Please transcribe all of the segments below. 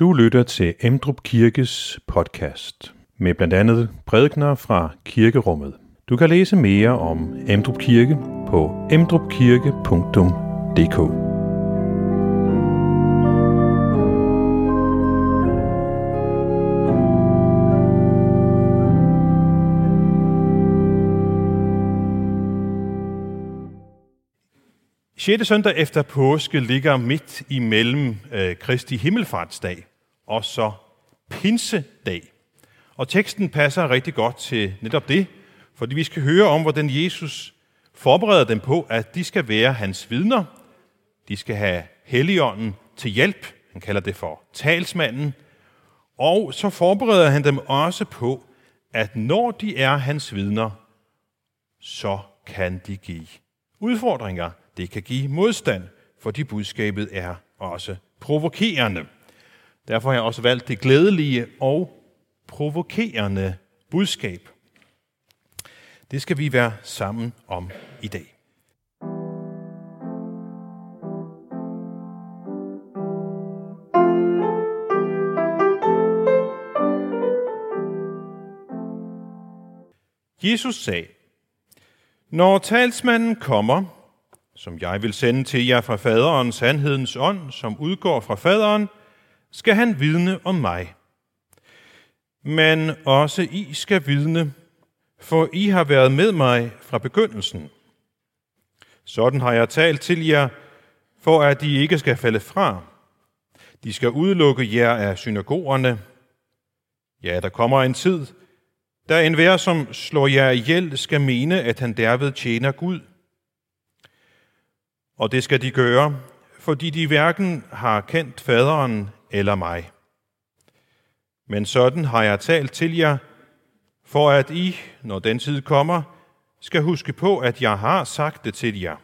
Du lytter til Emdrup Kirkes podcast med blandt andet prædikner fra kirkerummet. Du kan læse mere om Emdrup Kirke på emdrupkirke.dk. 6. søndag efter påske ligger midt imellem øh, Kristi Himmelfartsdag og så Pinsedag. Og teksten passer rigtig godt til netop det, fordi vi skal høre om, hvordan Jesus forbereder dem på, at de skal være hans vidner. De skal have Helligånden til hjælp. Han kalder det for talsmanden. Og så forbereder han dem også på, at når de er hans vidner, så kan de give udfordringer. Det kan give modstand, fordi budskabet er også provokerende. Derfor har jeg også valgt det glædelige og provokerende budskab. Det skal vi være sammen om i dag. Jesus sagde, Når talsmanden kommer, som jeg vil sende til jer fra faderen, sandhedens ånd, som udgår fra faderen, skal han vidne om mig. Men også I skal vidne, for I har været med mig fra begyndelsen. Sådan har jeg talt til jer, for at de ikke skal falde fra. De skal udelukke jer af synagogerne. Ja, der kommer en tid, da enhver, som slår jer ihjel, skal mene, at han derved tjener Gud. Og det skal de gøre, fordi de hverken har kendt faderen eller mig. Men sådan har jeg talt til jer, for at I, når den tid kommer, skal huske på, at jeg har sagt det til jer.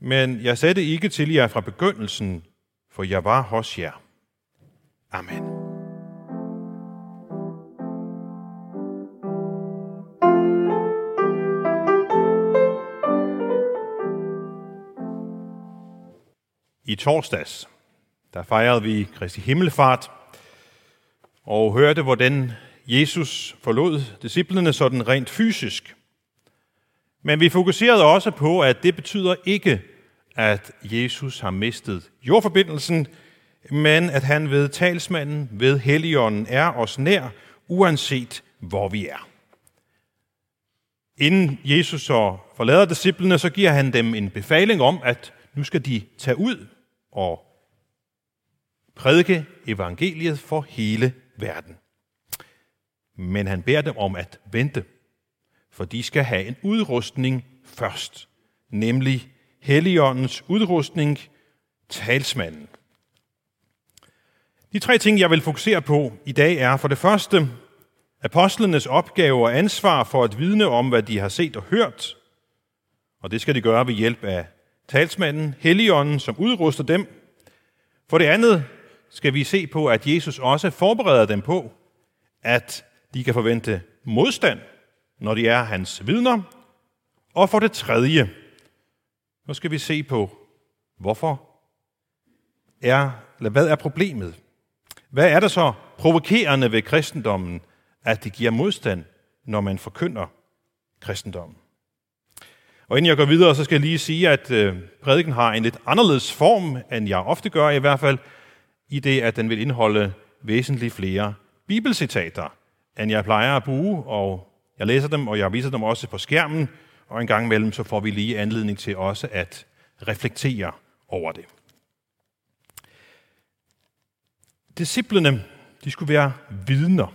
Men jeg sagde det ikke til jer fra begyndelsen, for jeg var hos jer. Amen. I torsdags, der fejrede vi Kristi Himmelfart og hørte, hvordan Jesus forlod disciplene sådan rent fysisk. Men vi fokuserede også på, at det betyder ikke, at Jesus har mistet jordforbindelsen, men at han ved talsmanden, ved Helligånden, er os nær, uanset hvor vi er. Inden Jesus så forlader disciplene, så giver han dem en befaling om, at nu skal de tage ud og prædike evangeliet for hele verden. Men han beder dem om at vente, for de skal have en udrustning først, nemlig Helligåndens udrustning, talsmanden. De tre ting, jeg vil fokusere på i dag, er for det første apostlenes opgave og ansvar for at vidne om, hvad de har set og hørt. Og det skal de gøre ved hjælp af talsmanden, Helligånden, som udruster dem. For det andet skal vi se på, at Jesus også forbereder dem på, at de kan forvente modstand, når de er hans vidner. Og for det tredje, nu skal vi se på, hvorfor er, eller hvad er problemet? Hvad er det så provokerende ved kristendommen, at det giver modstand, når man forkynder kristendommen? Og inden jeg går videre, så skal jeg lige sige, at øh, prædiken har en lidt anderledes form, end jeg ofte gør i hvert fald, i det, at den vil indeholde væsentligt flere bibelcitater, end jeg plejer at bruge, og jeg læser dem, og jeg viser dem også på skærmen, og en gang imellem så får vi lige anledning til også at reflektere over det. Disciplene, de skulle være vidner.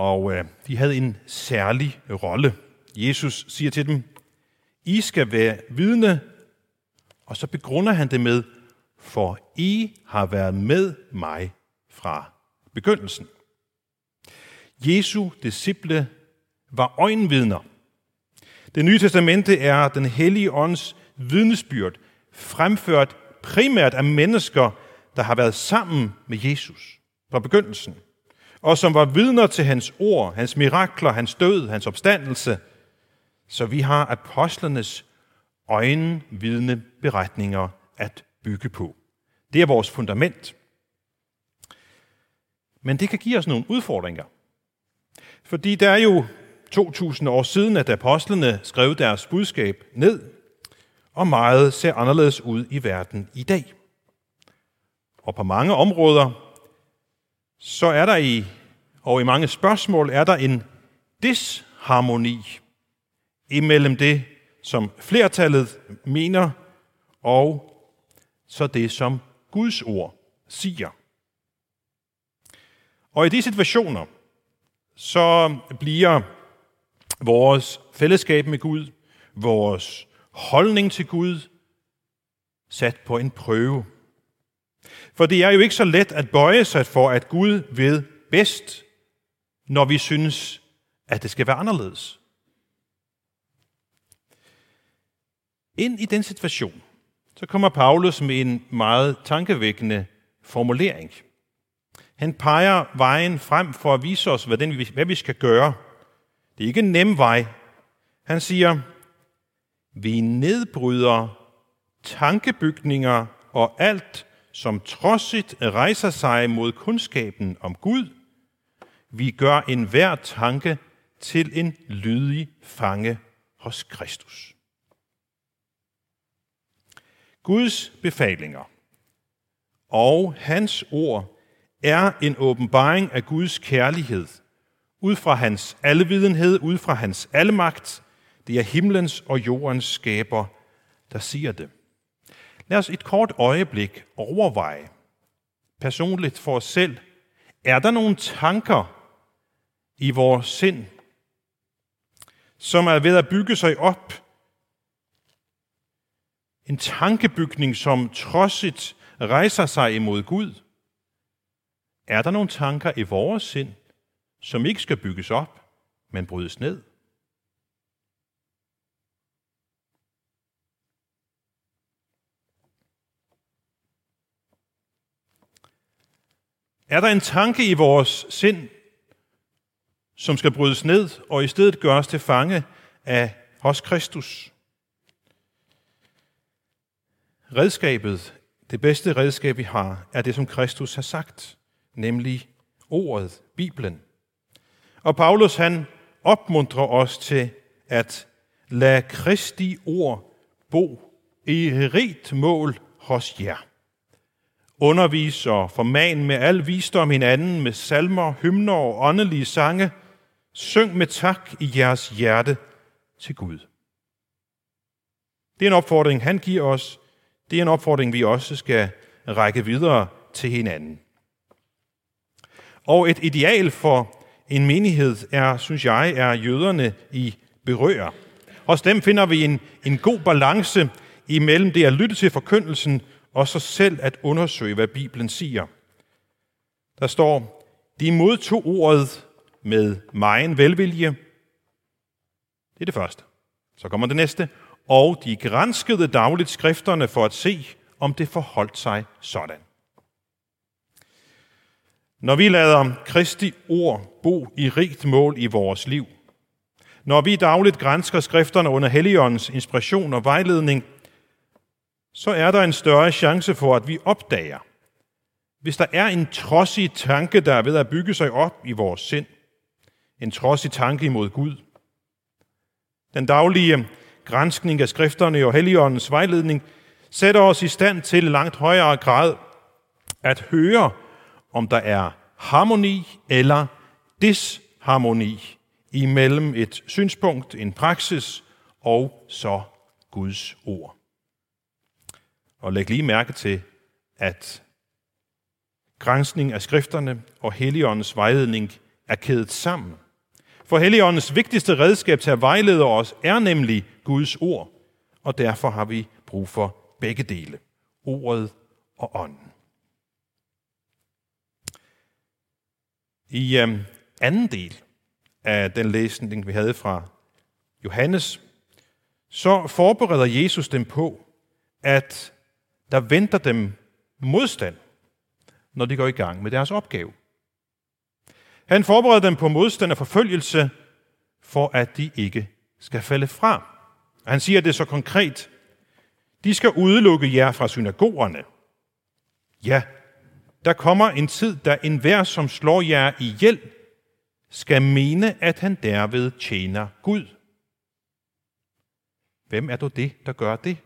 Og øh, de havde en særlig rolle. Jesus siger til dem, I skal være vidne, og så begrunder han det med, for I har været med mig fra begyndelsen. Jesu disciple var øjenvidner. Det nye testamente er den hellige ånds vidnesbyrd, fremført primært af mennesker, der har været sammen med Jesus fra begyndelsen og som var vidner til hans ord, hans mirakler, hans død, hans opstandelse. Så vi har apostlenes øjenvidne beretninger at bygge på. Det er vores fundament. Men det kan give os nogle udfordringer. Fordi der er jo 2000 år siden, at apostlene skrev deres budskab ned, og meget ser anderledes ud i verden i dag. Og på mange områder, så er der i, og i mange spørgsmål, er der en disharmoni imellem det, som flertallet mener, og så det, som Guds ord siger. Og i de situationer, så bliver vores fællesskab med Gud, vores holdning til Gud, sat på en prøve. For det er jo ikke så let at bøje sig for, at Gud ved bedst, når vi synes, at det skal være anderledes. Ind i den situation, så kommer Paulus med en meget tankevækkende formulering. Han peger vejen frem for at vise os, hvad, den, hvad vi skal gøre. Det er ikke en nem vej. Han siger, vi nedbryder tankebygninger og alt, som trodsigt rejser sig mod kundskaben om Gud. Vi gør enhver tanke til en lydig fange hos Kristus. Guds befalinger og hans ord er en åbenbaring af Guds kærlighed, ud fra hans alvidenhed, ud fra hans almagt. Det er himlens og jordens skaber, der siger det. Lad os et kort øjeblik overveje, personligt for os selv, er der nogle tanker i vores sind, som er ved at bygge sig op en tankebygning, som trodsigt rejser sig imod Gud. Er der nogle tanker i vores sind, som ikke skal bygges op, men brydes ned? Er der en tanke i vores sind, som skal brydes ned og i stedet gøres til fange af hos Kristus? Redskabet, det bedste redskab, vi har, er det, som Kristus har sagt, nemlig ordet, Bibelen. Og Paulus han opmuntrer os til at lade Kristi ord bo i rigt mål hos jer. Undervis og forman med al visdom hinanden med salmer, hymner og åndelige sange. Syng med tak i jeres hjerte til Gud. Det er en opfordring, han giver os det er en opfordring, vi også skal række videre til hinanden. Og et ideal for en menighed er, synes jeg, er jøderne i berører. Hos dem finder vi en, en god balance imellem det at lytte til forkyndelsen og så selv at undersøge, hvad Bibelen siger. Der står, de modtog ordet med megen velvilje. Det er det første. Så kommer det næste og de granskede dagligt skrifterne for at se, om det forholdt sig sådan. Når vi lader Kristi ord bo i rigt mål i vores liv, når vi dagligt grænsker skrifterne under Helligåndens inspiration og vejledning, så er der en større chance for, at vi opdager, hvis der er en trodsig tanke, der er ved at bygge sig op i vores sind, en trodsig tanke imod Gud. Den daglige granskning af skrifterne og Helligåndens vejledning sætter os i stand til langt højere grad at høre, om der er harmoni eller disharmoni imellem et synspunkt, en praksis og så Guds ord. Og læg lige mærke til, at grænsning af skrifterne og Helligåndens vejledning er kædet sammen – for Helligåndens vigtigste redskab til at vejlede os er nemlig Guds ord, og derfor har vi brug for begge dele, ordet og ånden. I øh, anden del af den læsning, vi havde fra Johannes, så forbereder Jesus dem på, at der venter dem modstand, når de går i gang med deres opgave. Han forbereder dem på modstand og forfølgelse, for at de ikke skal falde fra. Han siger det så konkret. De skal udelukke jer fra synagogerne. Ja, der kommer en tid, da enhver, som slår jer ihjel, skal mene, at han derved tjener Gud. Hvem er du det, der gør det?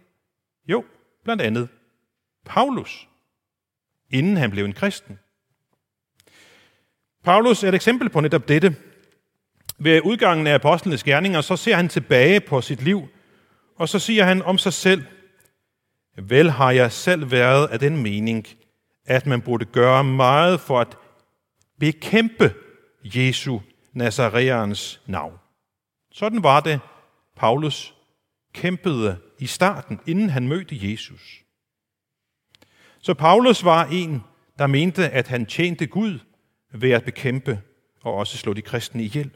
Jo, blandt andet Paulus, inden han blev en kristen. Paulus er et eksempel på netop dette. Ved udgangen af apostlenes gerninger, så ser han tilbage på sit liv, og så siger han om sig selv, Vel har jeg selv været af den mening, at man burde gøre meget for at bekæmpe Jesu Nazareans navn. Sådan var det, Paulus kæmpede i starten, inden han mødte Jesus. Så Paulus var en, der mente, at han tjente Gud ved at bekæmpe og også slå de kristne ihjel.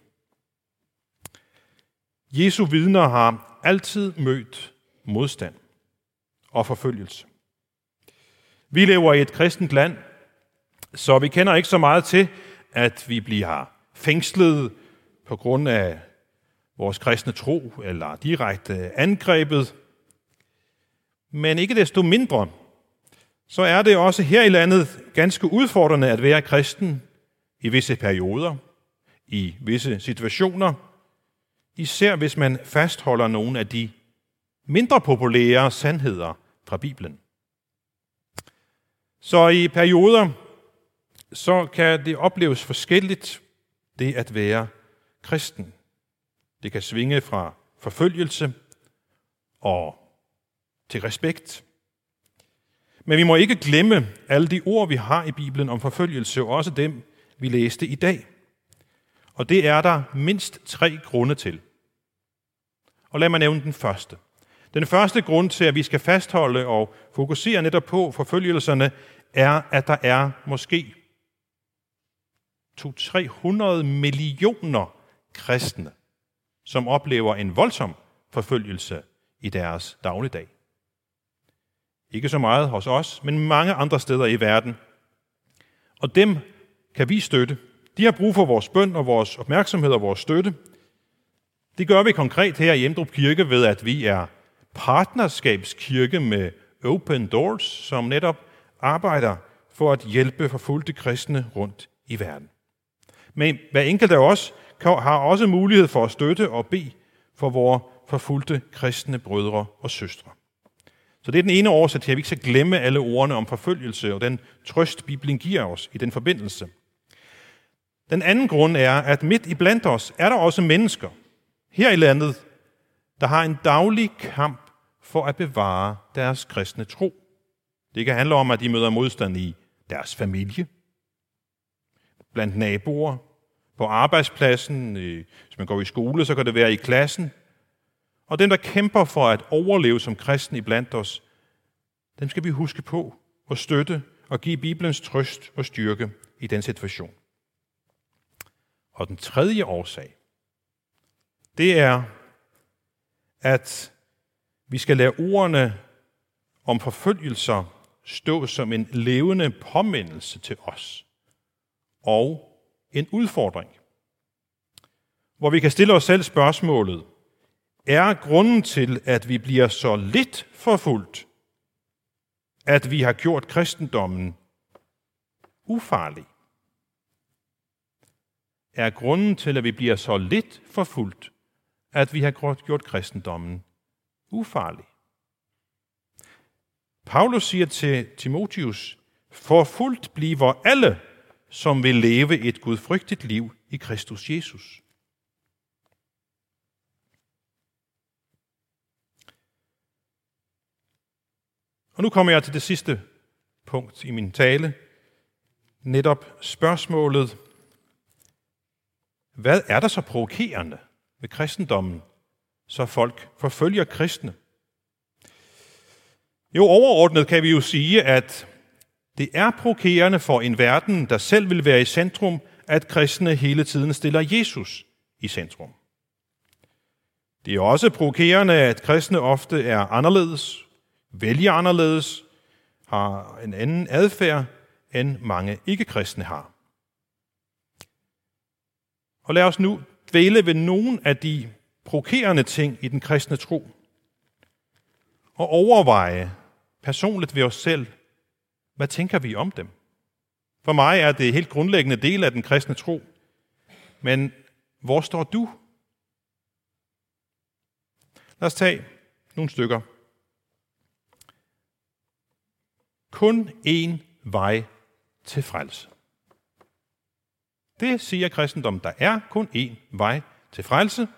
Jesu vidner har altid mødt modstand og forfølgelse. Vi lever i et kristent land, så vi kender ikke så meget til, at vi bliver fængslet på grund af vores kristne tro eller direkte angrebet. Men ikke desto mindre, så er det også her i landet ganske udfordrende at være kristen i visse perioder, i visse situationer, især hvis man fastholder nogle af de mindre populære sandheder fra Bibelen. Så i perioder, så kan det opleves forskelligt, det at være kristen. Det kan svinge fra forfølgelse og til respekt. Men vi må ikke glemme alle de ord, vi har i Bibelen om forfølgelse, og også dem, vi læste i dag. Og det er der mindst tre grunde til. Og lad mig nævne den første. Den første grund til, at vi skal fastholde og fokusere netop på forfølgelserne, er, at der er måske 200-300 millioner kristne, som oplever en voldsom forfølgelse i deres dagligdag. Ikke så meget hos os, men mange andre steder i verden. Og dem kan vi støtte. De har brug for vores bøn og vores opmærksomhed og vores støtte. Det gør vi konkret her i Emdrup Kirke ved, at vi er partnerskabskirke med Open Doors, som netop arbejder for at hjælpe forfulgte kristne rundt i verden. Men hver enkelt af os har også mulighed for at støtte og bede for vores forfulgte kristne brødre og søstre. Så det er den ene årsag til, at vi ikke skal glemme alle ordene om forfølgelse og den trøst, Bibelen giver os i den forbindelse. Den anden grund er, at midt i blandt os er der også mennesker her i landet, der har en daglig kamp for at bevare deres kristne tro. Det kan handle om, at de møder modstand i deres familie, blandt naboer, på arbejdspladsen, øh, hvis man går i skole, så kan det være i klassen. Og dem, der kæmper for at overleve som kristne i blandt os, dem skal vi huske på og støtte og give Bibelens trøst og styrke i den situation. Og den tredje årsag, det er, at vi skal lade ordene om forfølgelser stå som en levende påmindelse til os og en udfordring, hvor vi kan stille os selv spørgsmålet, er grunden til, at vi bliver så lidt forfulgt, at vi har gjort kristendommen ufarlig? Er grunden til, at vi bliver så lidt forfulgt, at vi har gjort kristendommen ufarlig? Paulus siger til Timotius, forfulgt bliver alle, som vil leve et gudfrygtigt liv i Kristus Jesus. Og nu kommer jeg til det sidste punkt i min tale. Netop spørgsmålet, hvad er der så provokerende ved kristendommen, så folk forfølger kristne? Jo, overordnet kan vi jo sige, at det er provokerende for en verden, der selv vil være i centrum, at kristne hele tiden stiller Jesus i centrum. Det er også provokerende, at kristne ofte er anderledes, vælger anderledes, har en anden adfærd, end mange ikke-kristne har. Og lad os nu dvæle ved nogle af de provokerende ting i den kristne tro. og overveje personligt ved os selv, hvad tænker vi om dem? For mig er det helt grundlæggende del af den kristne tro. Men hvor står du? Lad os tage nogle stykker. Kun én vej til frelse. Det siger kristendommen. Der er kun én vej til frelse,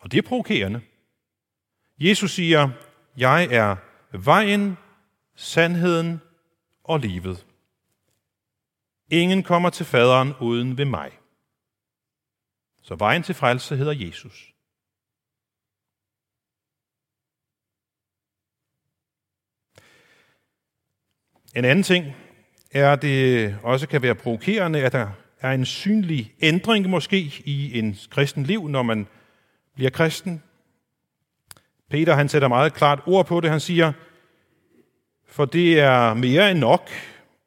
og det er provokerende. Jesus siger, jeg er vejen, sandheden og livet. Ingen kommer til faderen uden ved mig. Så vejen til frelse hedder Jesus. En anden ting er, at det også kan være provokerende, at der er en synlig ændring måske i en kristen liv, når man bliver kristen. Peter han sætter meget klart ord på det. Han siger, for det er mere end nok,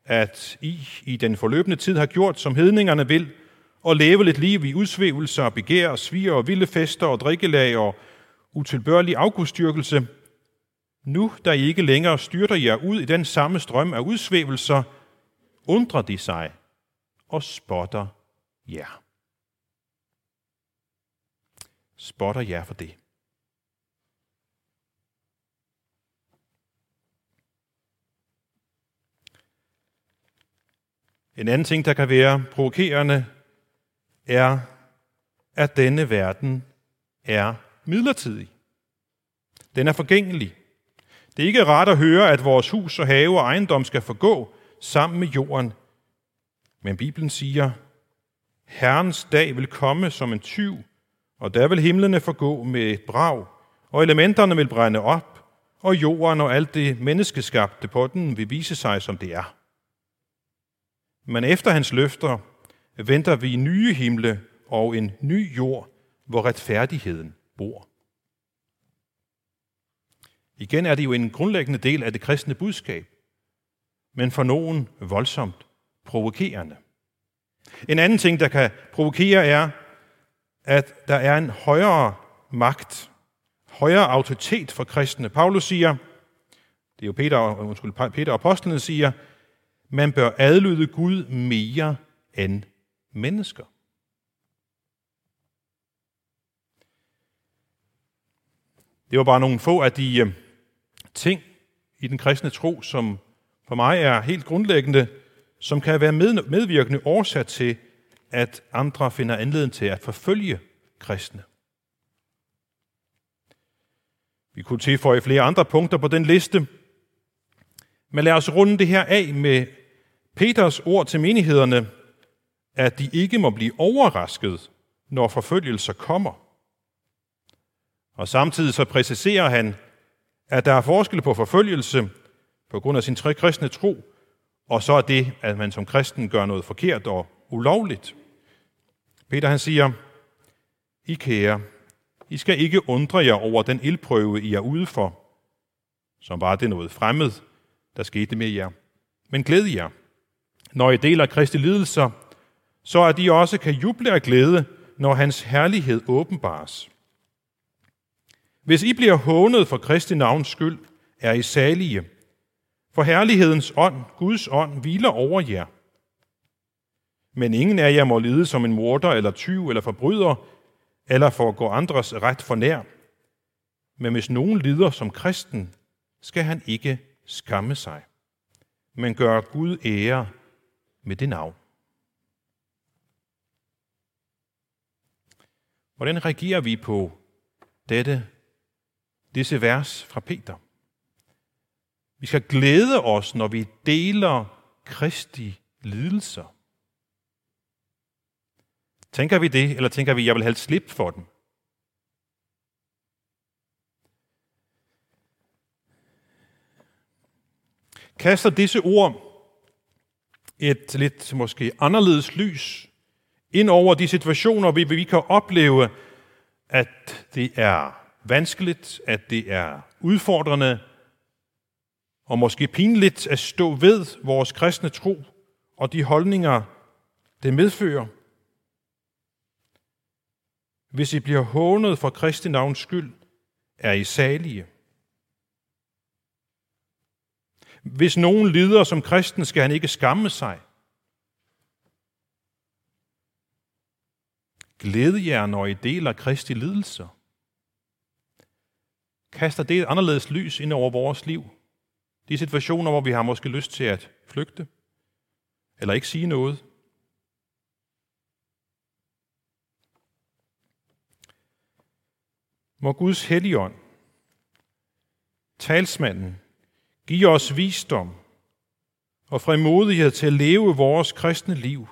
at I i den forløbende tid har gjort, som hedningerne vil, og leve et liv i udsvævelser, begær, sviger og vilde fester og drikkelag og utilbørlig afgudstyrkelse. Nu, da I ikke længere styrter jer ud i den samme strøm af udsvævelser, undrer de sig og spotter jer. Spotter jer for det. En anden ting, der kan være provokerende, er, at denne verden er midlertidig. Den er forgængelig. Det er ikke rart at høre, at vores hus og have og ejendom skal forgå sammen med jorden. Men Bibelen siger, Herrens dag vil komme som en tyv, og der vil himlene forgå med et brag, og elementerne vil brænde op, og jorden og alt det menneskeskabte på den vil vise sig, som det er. Men efter hans løfter venter vi nye himle og en ny jord, hvor retfærdigheden bor. Igen er det jo en grundlæggende del af det kristne budskab, men for nogen voldsomt provokerende. En anden ting, der kan provokere, er, at der er en højere magt, højere autoritet for kristne. Paulus siger, det er jo Peter, undskyld, Peter Apostlen siger, man bør adlyde Gud mere end mennesker. Det var bare nogle få af de øh, ting i den kristne tro, som for mig er helt grundlæggende, som kan være medvirkende årsag til, at andre finder anledning til at forfølge kristne. Vi kunne tilføje flere andre punkter på den liste, men lad os runde det her af med Peters ord til menighederne, at de ikke må blive overrasket, når forfølgelser kommer. Og samtidig så præciserer han, at der er forskel på forfølgelse på grund af sin tre kristne tro, og så er det, at man som kristen gør noget forkert og ulovligt. Peter han siger, I kære, I skal ikke undre jer over den ildprøve, I er ude for, som var det noget fremmed, der skete med jer. Men glæd jer, når I deler Kristi lidelser, så at I også kan juble af glæde, når hans herlighed åbenbares. Hvis I bliver hånet for Kristi navns skyld, er I salige, for herlighedens ånd, Guds ånd, hviler over jer. Men ingen af jer må lide som en morder eller tyv eller forbryder, eller for at gå andres ret for nær. Men hvis nogen lider som kristen, skal han ikke skamme sig, men gøre Gud ære med det navn. Hvordan reagerer vi på dette, disse vers fra Peter? Vi skal glæde os, når vi deler Kristi lidelser. Tænker vi det, eller tænker vi, at jeg vil have slip for dem? Kaster disse ord et lidt måske anderledes lys ind over de situationer, vi, vi kan opleve, at det er vanskeligt, at det er udfordrende, og måske pinligt at stå ved vores kristne tro og de holdninger, det medfører. Hvis I bliver hånet for Kristi navns skyld, er I salige. Hvis nogen lider som kristen, skal han ikke skamme sig. Glæd jer, når I deler Kristi lidelser. Kaster det et anderledes lys ind over vores liv? De situationer, hvor vi har måske lyst til at flygte, eller ikke sige noget. Må Guds helligånd, talsmanden, give os visdom og frimodighed til at leve vores kristne liv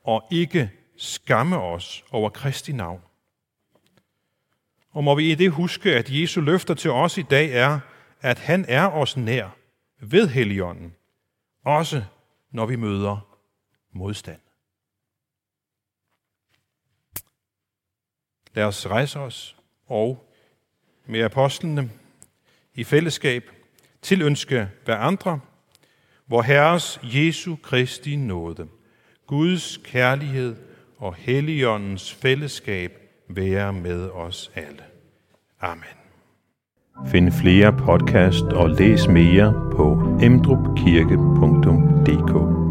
og ikke skamme os over Kristi navn. Og må vi i det huske, at Jesu løfter til os i dag er, at han er os nær ved Helligånden, også når vi møder modstand. Lad os rejse os og med apostlene i fællesskab tilønske hver andre, hvor Herres Jesu Kristi nåde, Guds kærlighed og Helligåndens fællesskab være med os alle. Amen. Find flere podcast og læs mere på emdrupkirke.dk